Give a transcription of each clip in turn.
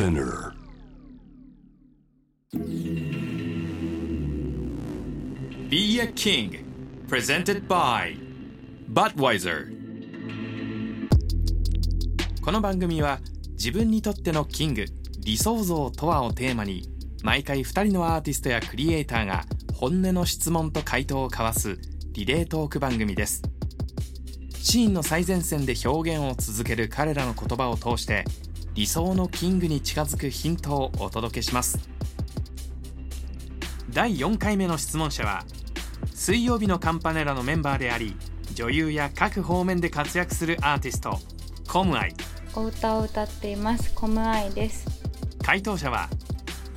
Spinner. Be a King Presented by Budweiser この番組は自分にとってのキング理想像とはをテーマに毎回2人のアーティストやクリエイターが本音の質問と回答を交わすリレートーク番組ですシーンの最前線で表現を続ける彼らの言葉を通して理想のキングに近づくヒントをお届けします。第4回目の質問者は水曜日のカンパネラのメンバーであり女優や各方面で活躍するアーティストコムアイ。お歌を歌っています。コムアイです。回答者は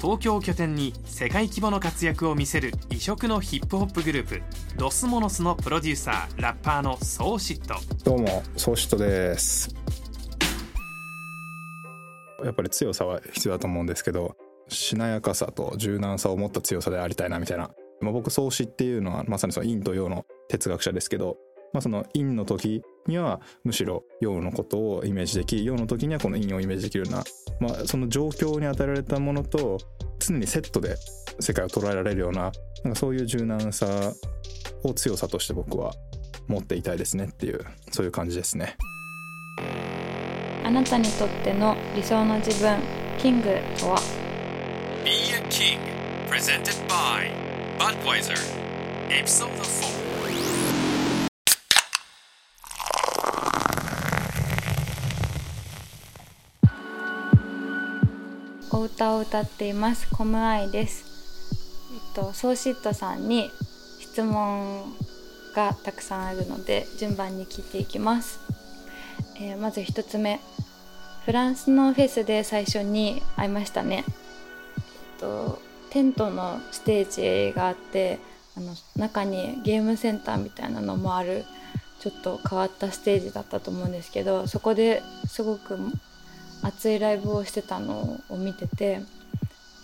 東京を拠点に世界規模の活躍を見せる異色のヒップホップグループドスモノスのプロデューサーラッパーのソーシット。どうも、ソーシットです。やっぱり強さは必要だと思うんですけど、しなやかさと柔軟さを持った強さでありたいなみたいな。まあ、僕、創始っていうのはまさにその陰と陽の哲学者ですけど、まあ、その陰の時にはむしろ陽のことをイメージでき、陽の時にはこの陰をイメージできるような、まあ、その状況に与えられたものと常にセットで世界を捉えられるような、なんかそういう柔軟さを強さとして僕は持っていたいですねっていうそういう感じですねあなたにとっての理想の自分キングとは？Be a King Presented by Budweiser. Episode 4お歌を歌っています。コムアイです。えっとソーシットさんに質問がたくさんあるので順番に聞いていきます、えーまず一つ目。フランスのフェスで最初に会いましたね。えっとテントのステージがあってあの中にゲームセンターみたいなのもあるちょっと変わったステージだったと思うんですけどそこですごく熱いライブをしてたのを見てて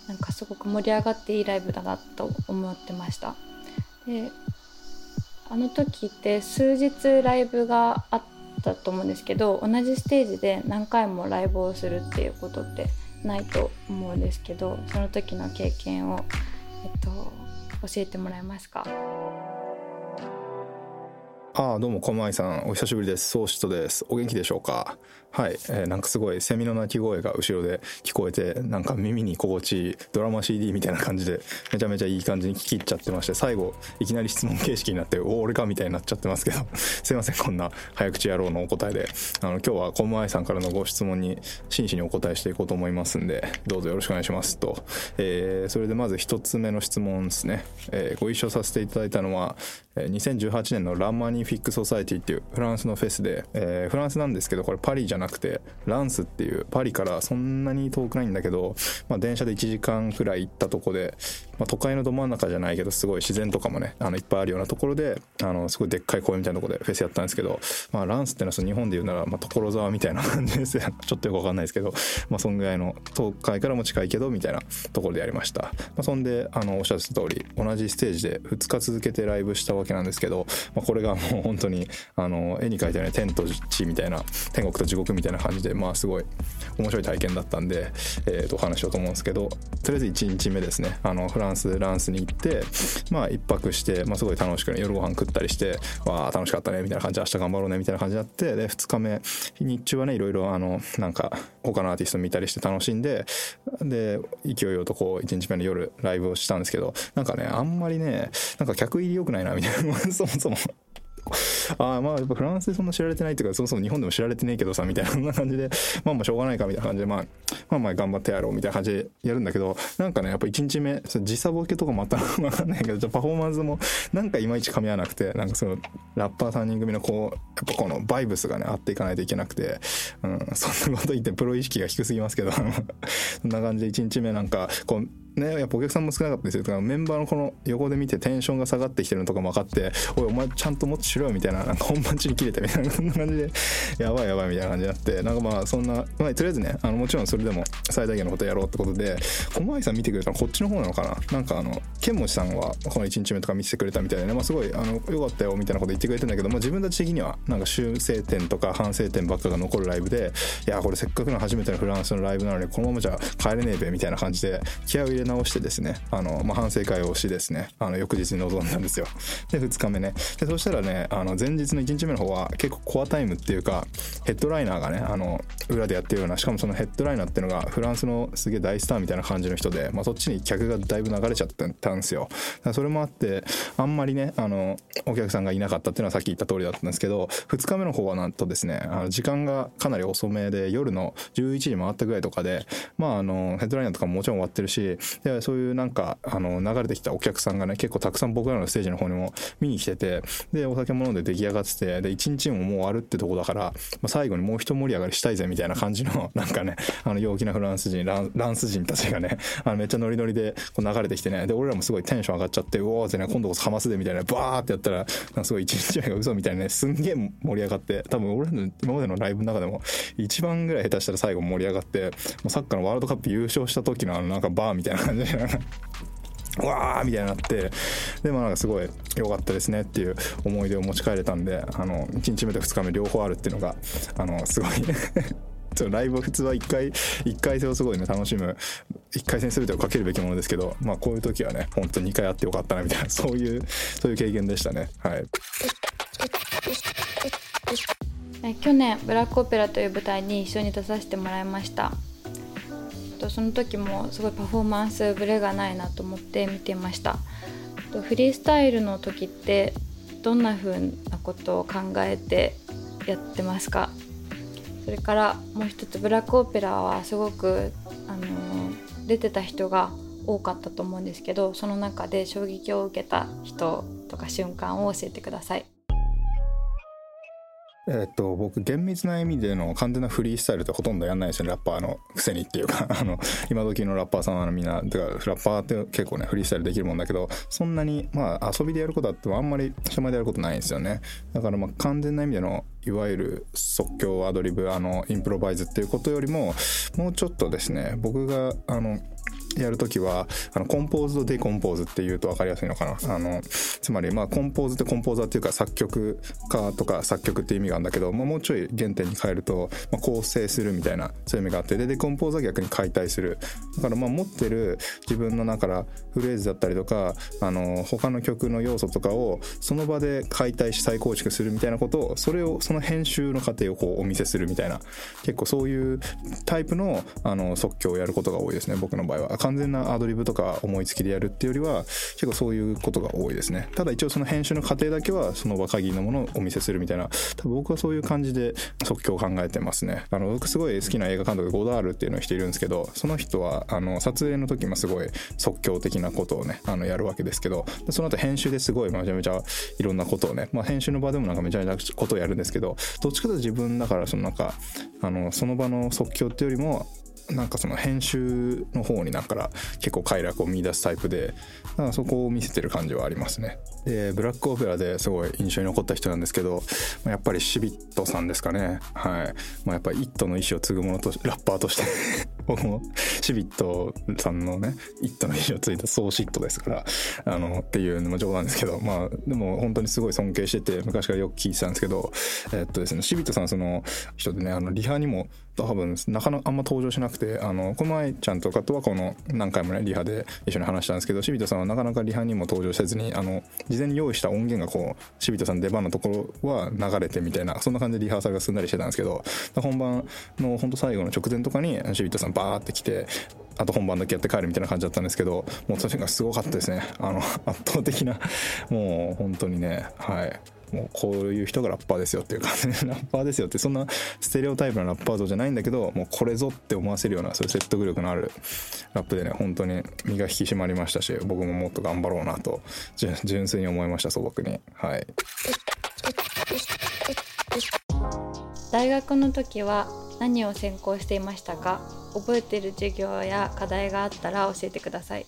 なんかすごく盛り上がっていいライブだなと思ってました。であの時って数日ライブがあったと思うんですけど同じステージで何回もライブをするっていうことってないと思うんですけどその時の経験を、えっと、教えてもらえますか？ああどうも駒井さん。お久しぶりです。ソーシットです。お元気でしょうか？はい、えーなんかすごいセミの鳴き声が後ろで聞こえてなんか耳に心地いいドラマ CD みたいな感じでめちゃめちゃいい感じに聞き入っちゃってまして最後いきなり質問形式になってお俺かみたいになっちゃってますけど すいませんこんな早口野郎のお答えであの今日は駒井さんからのご質問に真摯にお答えしていこうと思いますんでどうぞよろしくお願いしますと、えーそれでまず一つ目の質問ですね、えーご一緒させていただいたのは2018年のランマニフィック・ソサイティっていうフランスのフェスで、えーフランスなんですけどこれパリじゃなくてランスっていうパリからそんなに遠くないんだけど、まあ、電車で1時間くらい行ったとこで、まあ、都会のど真ん中じゃないけどすごい自然とかもねあのいっぱいあるようなところであのすごいでっかい公園みたいなところでフェスやったんですけど、まあ、ランスってのは日本で言うなら、まあ、所沢みたいな感じです。ちょっとよくわかんないですけど、まあ、そんぐらいの東海からも近いけどみたいなところでやりました、まあ、そんであのおっしゃってた通り同じステージで2日続けてライブしたわけなんですけど、まあ、これがもう本当にあの絵に描いたように天と地みたいな天国と地獄みたいな感じでまあすごい面白い体験だったんで、えー、とお話しようと思うんですけどとりあえず1日目ですね。あのフランランスランスに行ってまあ一泊して、まあ、すごい楽しくね夜ご飯食ったりしてわあ楽しかったねみたいな感じ明日頑張ろうねみたいな感じになってで2日目日中はねいろいろあのなんか他のアーティスト見たりして楽しんでで勢いよとこう1日目の夜ライブをしたんですけどなんかねあんまりねなんか客入り良くないなみたいな そもそも。ああまあやっぱフランスでそんな知られてないっていうかそもそも日本でも知られてねえけどさみたいなそんな感じで まあまあしょうがないかみたいな感じで、まあ、まあまあ頑張ってやろうみたいな感じでやるんだけどなんかねやっぱ1日目それ時差ボケとかもあったのかわかんないけどパフォーマンスもなんかいまいち噛み合わなくてなんかそのラッパー3人組のこうやっぱこのバイブスがね合っていかないといけなくて、うん、そんなこと言ってプロ意識が低すぎますけど そんな感じで1日目なんかこうねやっぱお客さんも少なかったですよだかメンバーのこの横で見てテンションが下がってきてるのとかも分かって「おいお前ちゃんともっとしろよ」みたいななんか本番中に切れたみたいなそんな感じで やばいやばいみたいな感じになってなんかまあそんな、まあ、とりあえずねあのもちろんそれでも最大限のことやろうってことで駒井さん見てくれたのこっちの方なのかな？なんかあの剣持さんはこの1日目とか見せてくれたみたいでね、まあ、すごいあのよかったよみたいなこと言ってくれてんだけど、まあ、自分たち的にはなんか修正点とか反省点ばっかが残るライブでいやこれせっかくの初めてのフランスのライブなのにこのままじゃ帰れねえべみたいな感じで気合を入れ直してですねあの、まあ、反省会をしですねあの翌日に臨んだんですよ。で2日目ね。でそしたらねあの前日の1日目の方は結構コアタイムっていうかヘッドライナーがねあの裏でやってるようなしかもそのヘッドライナーっていうのがフランスのすげえ大スターみたいな感じの人で、まあ、そっちに客がだいぶ流れちゃったんですよ。それもあってあんまりねあのお客さんがいなかったっていうのはさっき言った通りだったんですけど2日目の方はなんとですねあの時間がかなり遅めで夜の11時回ったぐらいとかでまああのヘッドライナーとかももちろん終わってるしでそういうなんかあの流れてきたお客さんがね結構たくさん僕らのステージの方にも見に来ててでお酒も飲んで出来上がっててで1日ももう終わるってとこだから、まあ、最後にもう一盛り上がりしたいぜみたいな感じの なんかねあの陽気なフランス人ランランス人たちがねあのめっちゃノリノリでこう流れてきてねで俺らもすごいテンション上がっちゃってうおーってね今度こそハマスでみたいなバーってやったらすごい1日目が嘘みたいなねすんげえ盛り上がって多分俺らの今までのライブの中でも一番ぐらい下手したら最後盛り上がってもうサッカーのワールドカップ優勝した時のあのなんかバーみたいな感じで。わーみたいになって。でもなんかすごい良かったですねっていう思い出を持ち帰れたんであの1日目と2日目両方あるっていうのがあのすごい。ライブ普通は1回1回戦をすごいね楽しむ1回戦全てをかけるべきものですけどまあこういう時はねほんと2回あってよかったなみたいな そういうそういう経験でしたね。はい。去年ブラックオペラという舞台に一緒に出させてもらいました。とその時もすごいパフォーマンスブレがないなと思って見ていましたとフリースタイルの時ってどんな風なことを考えてやってますか？それからもう一つブラックオペラはすごくあの出てた人が多かったと思うんですけどその中で衝撃を受けた人とか瞬間を教えてください。えっと、僕厳密な意味での完全なフリースタイルってほとんどやんないですよねラッパーのくせにっていうか。あの今時のラッパーさんはみんなてかラッパーって結構ねフリースタイルできるもんだけどそんなにまあ遊びでやることあってもあんまり人前でやることないんですよね。だからまあ完全な意味でのいわゆる即興アドリブあのインプロバイズっていうことよりももうちょっとですね僕があのやるときはあのコンポーズとデコンポーズっていうと分かりやすいのかな。あのつまりまあコンポーズってコンポーザーっていうか作曲家とか作曲っていう意味があるんだけど、まあ、もうちょい原点に変えると、まあ、構成するみたいなそういう意味があって。でデコンポーズは逆に解体する。だからまあ持ってる自分の中からフレーズだったりとかあの他の曲の要素とかをその場で解体し再構築するみたいなことをそれをその編集の過程をこうお見せするみたいな。結構そういうタイプのあの即興をやることが多いですね僕の場合は。完全なアドリブとか思いつきでやるっていうよりは結構そういうことが多いですね。ただ一応その編集の過程だけはその場限りのものをお見せするみたいな多分僕はそういう感じで即興を考えてますね。あの僕すごい好きな映画監督ゴダールっていうのを人いるんですけどその人はあの撮影の時もすごい即興的なことをねあのやるわけですけどその後編集ですごいめちゃめちゃいろんなことをね、まあ、編集の場でもなんかめちゃめちゃことをやるんですけどどっちかというと自分だからそのなんかあのその場の即興っていうよりもなんかその編集の方になんか結構快楽を見出すタイプでなんかそこを見せてる感じはありますねでブラックオペラですごい印象に残った人なんですけどやっぱりシビットさんですかねはい、まあ、やっぱり「イット!」の意思を継ぐものとラッパーとして 僕もシビットさんのね「イット!」の意思を継いだソーシットですからあのっていうのも冗談ですけどまあでも本当にすごい尊敬してて昔からよく聞いてたんですけどえっとですねシビットさんその人でねあのリハにも多分なかなかあんま登場しなくてあのこの前ちゃんとかとはこの何回もねリハで一緒に話したんですけどシビトさんはなかなかリハにも登場せずにあの事前に用意した音源がこうシビトさんの出番のところは流れてみたいなそんな感じでリハーサルが進んだりしてたんですけど本番の本当最後の直前とかにシビトさんバーって来てあと本番だけやって帰るみたいな感じだったんですけどもう確かにすごかったですね。あの圧倒的なもう本当にねはい。もうこういう人がラッパーですよっていう感じでラッパーですよってそんなステレオタイプなラッパー像じゃないんだけどもうこれぞって思わせるようなそういう説得力のあるラップでね本当に身が引き締まりましたし僕ももっと頑張ろうなと純粋に思いました素朴に。はい。大学の時は何を専攻していましたか？覚えてる授業や課題があったら教えてください。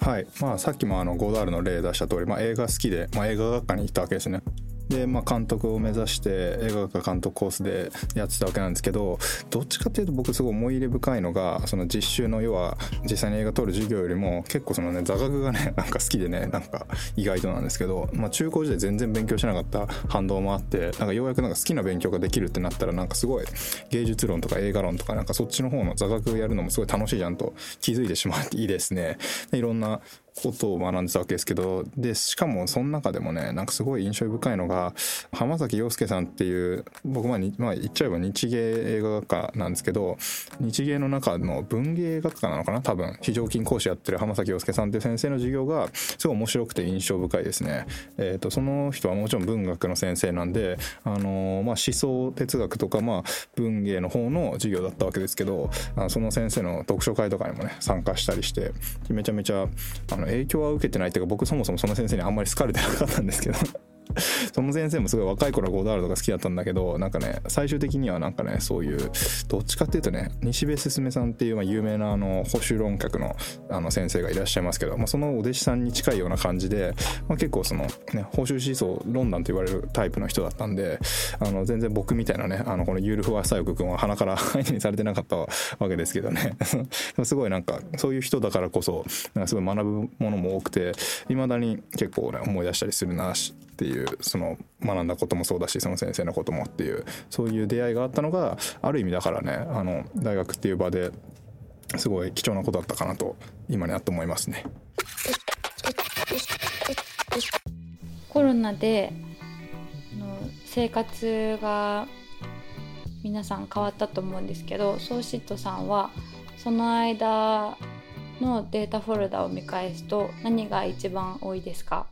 はい。まあさっきもあのゴダールの例出した通り、まあ、映画好きで、まあ、映画学科に行ったわけですね。で、まあ、監督を目指して映画学科監督コースでやってたわけなんですけどどっちかっていうと僕すごい思い入れ深いのがその実習の要は実際に映画撮る授業よりも結構そのね座学がね なんか好きでねなんか意外となんですけど、まあ、中高時代全然勉強しなかった反動もあってなんかようやくなんか好きな勉強ができるってなったらなんかすごい芸術論とか映画論とかなんかそっちの方の座学やるのもすごい楽しいじゃんと気づいてしまっていいですね。いろんなことを学んでたわけですけどでしかもその中でもねなんかすごい印象深いのが浜崎洋介さんっていう僕まあまあ言っちゃえば日芸映画学科なんですけど日芸の中の文芸学科なのかな多分非常勤講師やってる浜崎洋介さんっていう先生の授業がすごい面白くて印象深いですね。えーと、その人はもちろん文学の先生なんで、あのー、まあ、思想哲学とか、まあ、文芸の方の授業だったわけですけどあその先生の読書会とかにもね参加したりしてめちゃめちゃあの影響は受けてないっていうか僕そもそもその先生にあんまり好かれてなかったんですけど。その先生もすごい若い頃はゴダールとか好きだったんだけどなんかね最終的にはなんかねそういうどっちかっていうとね西部進さんっていうまあ有名なあの保守論客のあの先生がいらっしゃいますけど、まあ、そのお弟子さんに近いような感じで、まあ、結構その、ね、保守思想論断と言われるタイプの人だったんであの全然僕みたいなねあのこのユールフワサヨク君は鼻から 相手にされてなかったわけですけどね。すごいなんかそういう人だからこそなんかすごい学ぶものも多くていまだに結構ね思い出したりするなっていうその学んだこともそうだしその先生のこともっていうそういう出会いがあったのがある意味だからねあの大学っていう場ですごい貴重なことだったかなと今になって思いますね。コロナで生活が皆さん変わったと思うんですけどソーシットさんはその間のデータフォルダを見返すと何が一番多いですか？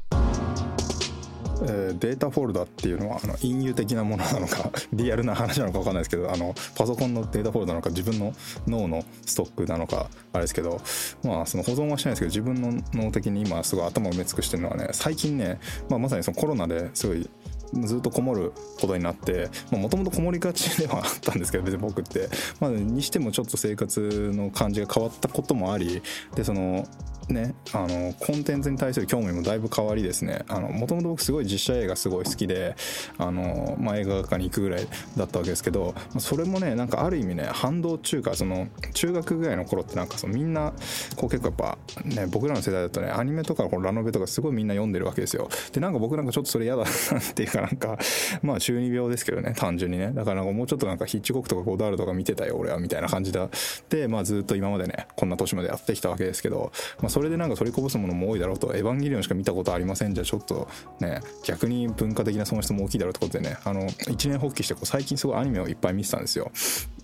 えー、データフォルダっていうのはあの隠喩的なものなのか リアルな話なのか分かんないですけどあのパソコンのデータフォルダなのか自分の脳のストックなのかあれですけどまあその保存はしないですけど自分の脳的に今すごい頭埋め尽くしてるのはね最近ね、まあ、まさにそのコロナですごいずっとこもることになってもともとこもりがちではあったんですけど別に僕って、まあ、にしてもちょっと生活の感じが変わったこともありでそのねあのコンテンツに対する興味もだいぶ変わりですね。もともと僕すごい実写映画すごい好きであの、まあ、映画館に行くぐらいだったわけですけどそれもねなんかある意味ね反動中かその中学ぐらいの頃ってなんかそのみんなこう結構やっぱね僕らの世代だとねアニメとかこのラノベとかすごいみんな読んでるわけですよ。でなんか僕なんかちょっとそれ嫌だなっていうかなんかまあ中二病ですけどね単純にね。だからもうちょっとなんかヒッチコックとかゴダールとか見てたよ俺はみたいな感じだでまあずっと今までねこんな年までやってきたわけですけど、まあ、それでなんか取りこぼすものも多いだろうと。エヴァンゲリオンしか見たことありません。じゃちょっとね逆に文化的な損失も大きいだろうってことでね。あの一年発起して最近すごいアニメをいっぱい見てたんですよ。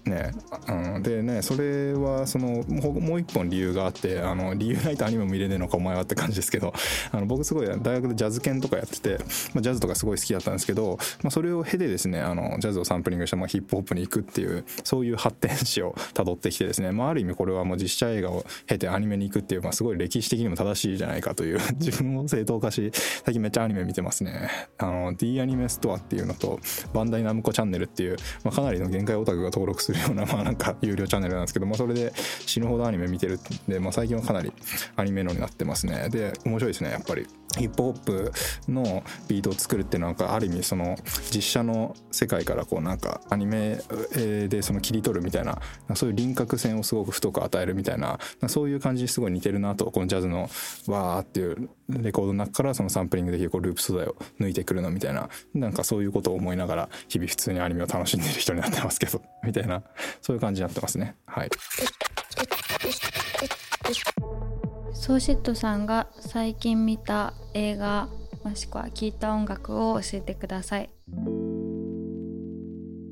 ね、うん、でねそれはそのもう一本理由があってあの理由ないとアニメも見れねえのかお前はって感じですけどあの僕すごい大学でジャズ犬とかやってて、まあ、ジャズとかすごい好きだったんですけど、まあ、それを経てですねあのジャズをサンプリングした、まあ、ヒップホップに行くっていうそういう発展史をたどってきてですね、まあ、ある意味これはもう実写映画を経てアニメに行くっていう、まあ、すごい歴史的にも正しいじゃないかという 自分を正当化し最近めっちゃアニメ見てますね。あの D アニメストアっていうのとバンダイナムコチャンネルっていう、まあ、かなりの限界オタクが登録するような まあなんか有料チャンネルなんですけど、まあ、それで死ぬほどアニメ見てるんで、まあ、最近はかなりアニメのになってますね。で面白いですねやっぱり。ヒップホップのビートを作るっていうのはある意味その実写の世界からこうなんかアニメでその切り取るみたいなそういう輪郭線をすごく太く与えるみたいなそういう感じにすごい似てるなとこのジャズのわーっていうレコードの中からそのサンプリングできるこうループ素材を抜いてくるのみたいななんかそういうことを思いながら日々普通にアニメを楽しんでる人になってますけどみたいな そういう感じになってますねはい。ソーシットさんが最近見た映画もしくは聴いた音楽を教えてください。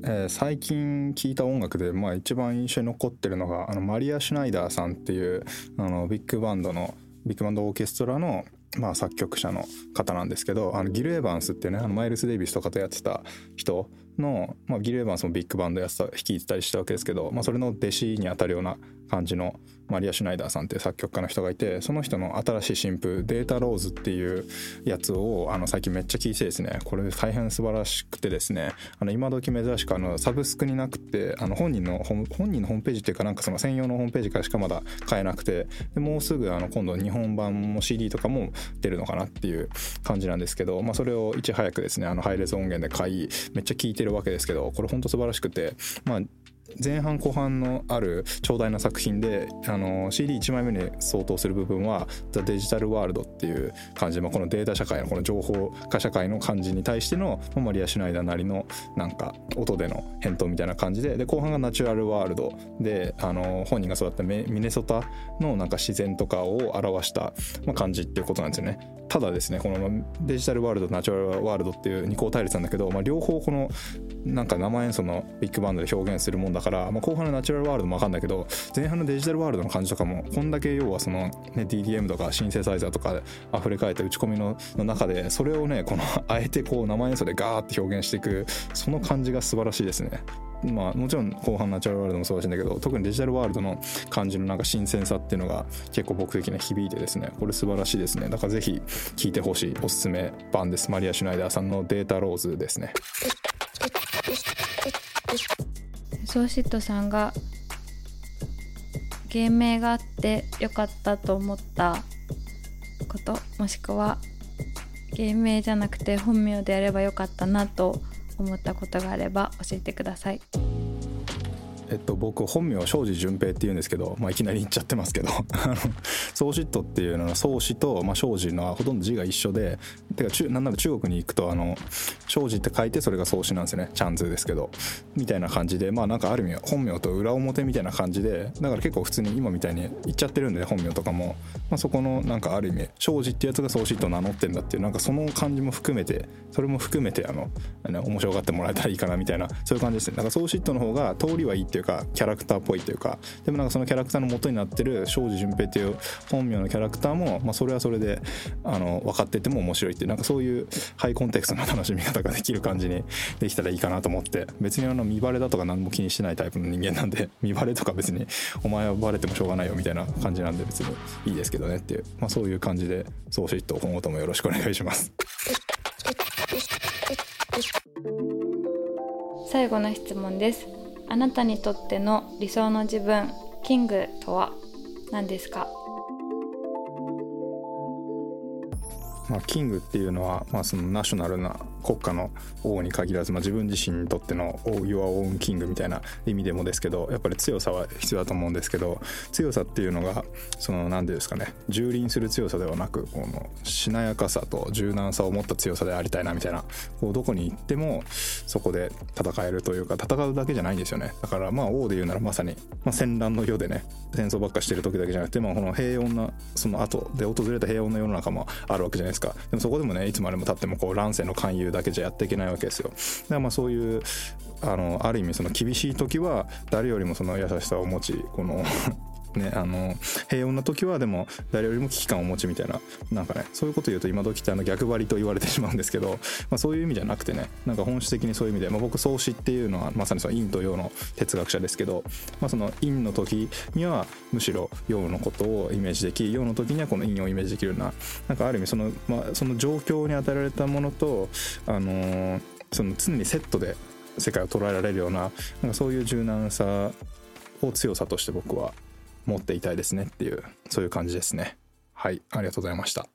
えー、最近聴いた音楽で、まあ、一番印象に残ってるのがあのマリア・シュナイダーさんっていうあのビッグバンドのビッグバンドオーケストラのまあ、作曲者の方なんですけどあのギル・エヴァンスっていうねあのマイルス・デイビスとかとやってた人の、まあ、ギル・エヴァンスもビッグバンドやった率いてたりしたわけですけど、まあ、それの弟子にあたるような感じのマリア・シュナイダーさんっていう作曲家の人がいてその人の新しい新譜「データローズ」っていうやつをあの最近めっちゃ聴いてですねこれ大変素晴らしくてですねあの今時珍しくあのサブスクになくてあの本人の本人のホームページっていうかなんかその専用のホームページからしかまだ買えなくてでもうすぐあの今度日本版も CD とかも出るのかなっていう感じなんですけど、まあ、それをいち早くですねあのハイレゾ音源で買いめっちゃ聴いてるわけですけどこれほんと素晴らしくてまあ前半後半のある長大な作品であの CD1 枚目に相当する部分は「ザ・デジタル・ワールド」っていう感じで、まあ、このデータ社会のこの情報化社会の感じに対してのマリア・シュナイダーなりのなんか音での返答みたいな感じでで後半がナチュラル・ワールドであの本人が育ったミネソタのなんか自然とかを表した、まあ、感じっていうことなんですよね。ただですねこのデジタルワールドナチュラルワールドっていう二項対立なんだけど、まあ、両方このなんか生演奏のビッグバンドで表現するもんだから、まあ、後半のナチュラルワールドも分かんないけど前半のデジタルワールドの感じとかもこんだけ要はその、ね、DDM とかシンセサイザーとか溢れ返った打ち込みの中でそれをねこのあえてこう生演奏でガーって表現していくその感じが素晴らしいですね。まあもちろん後半ナチュラルワールドもそうらしいんだけど特にデジタルワールドの感じのなんか新鮮さっていうのが結構僕的には響いてですね。これ素晴らしいですね。だからぜひ聴いてほしいおすすめ版です。マリア・シュナイダーさんのデータローズですね。ソーシットさんが芸名があってよかったと思ったこともしくは芸名じゃなくて本名でやればよかったなと思ったことがあれば教えてください。えっと、僕本名庄司純平っていうんですけど、まあ、いきなり言っちゃってますけど。ソーシットっていうのは宗師と、まあ、庄司のほとんど字が一緒でてか中なんなら中国に行くとあの庄司って書いてそれが宗師なんですよね。チャンズですけど。みたいな感じでまあなんかある意味本名と裏表みたいな感じでだから結構普通に今みたいに言っちゃってるんで本名とかも、まあ、そこのなんかある意味庄司ってやつが宗師と名乗ってんだっていうなんかその感じも含めてそれも含めてあの、ね、面白がってもらえたらいいかなみたいなそういう感じですね。だからソーシットの方が通りはいいっていうかキャラクターっぽいというかでもなんかそのキャラクターの元になってる庄司純平っていう本名のキャラクターも、まあ、それはそれであの分かってても面白いっていうなんかそういうハイコンテクストな楽しみ方ができる感じにできたらいいかなと思って別にあの見バレだとか何も気にしてないタイプの人間なんで 見バレとか別にお前はバレてもしょうがないよみたいな感じなんで別にいいですけどねっていう、まあ、そういう感じでソーシット今後ともよろしくお願いします。最後の質問ですあなたにとっての理想の自分キングとは何ですか？まあ、キングっていうのは、まあ、そのナショナルな国家の王に限らず、まあ、自分自身にとっての「Your Own King」みたいな意味でもですけどやっぱり強さは必要だと思うんですけど強さっていうのがその何ていうんですかね蹂躙する強さではなくこのしなやかさと柔軟さを持った強さでありたいなみたいなこうどこに行ってもそこで戦えるというか戦うだけじゃないんですよね。だからまあ王で言うならまさに、まあ、戦乱の世でね戦争ばっかしてる時だけじゃなくて、まあ、この平穏なその後で訪れた平穏な世の中もあるわけじゃないですか。でもそこでもねいつまでも経ってもこう乱世の勧誘だけじゃやっていけないわけですよ。だからまあそういうあのある意味その厳しい時は誰よりもその優しさを持ちこのね、あの平穏な時はでも誰よりも危機感を持ちみたいななんかねそういうこと言うと今時ってあの逆張りと言われてしまうんですけど、まあ、そういう意味じゃなくてねなんか本質的にそういう意味で、まあ、僕創始っていうのはまさにその陰と陽の哲学者ですけど、まあ、その陰の時にはむしろ陽のことをイメージでき陽の時にはこの陰をイメージできるようななんかある意味その,、まあ、その状況に与えられたものと、あのー、その常にセットで世界を捉えられるようななんかそういう柔軟さを強さとして僕は持っていたいですねっていうそういう感じですね。はいありがとうございました。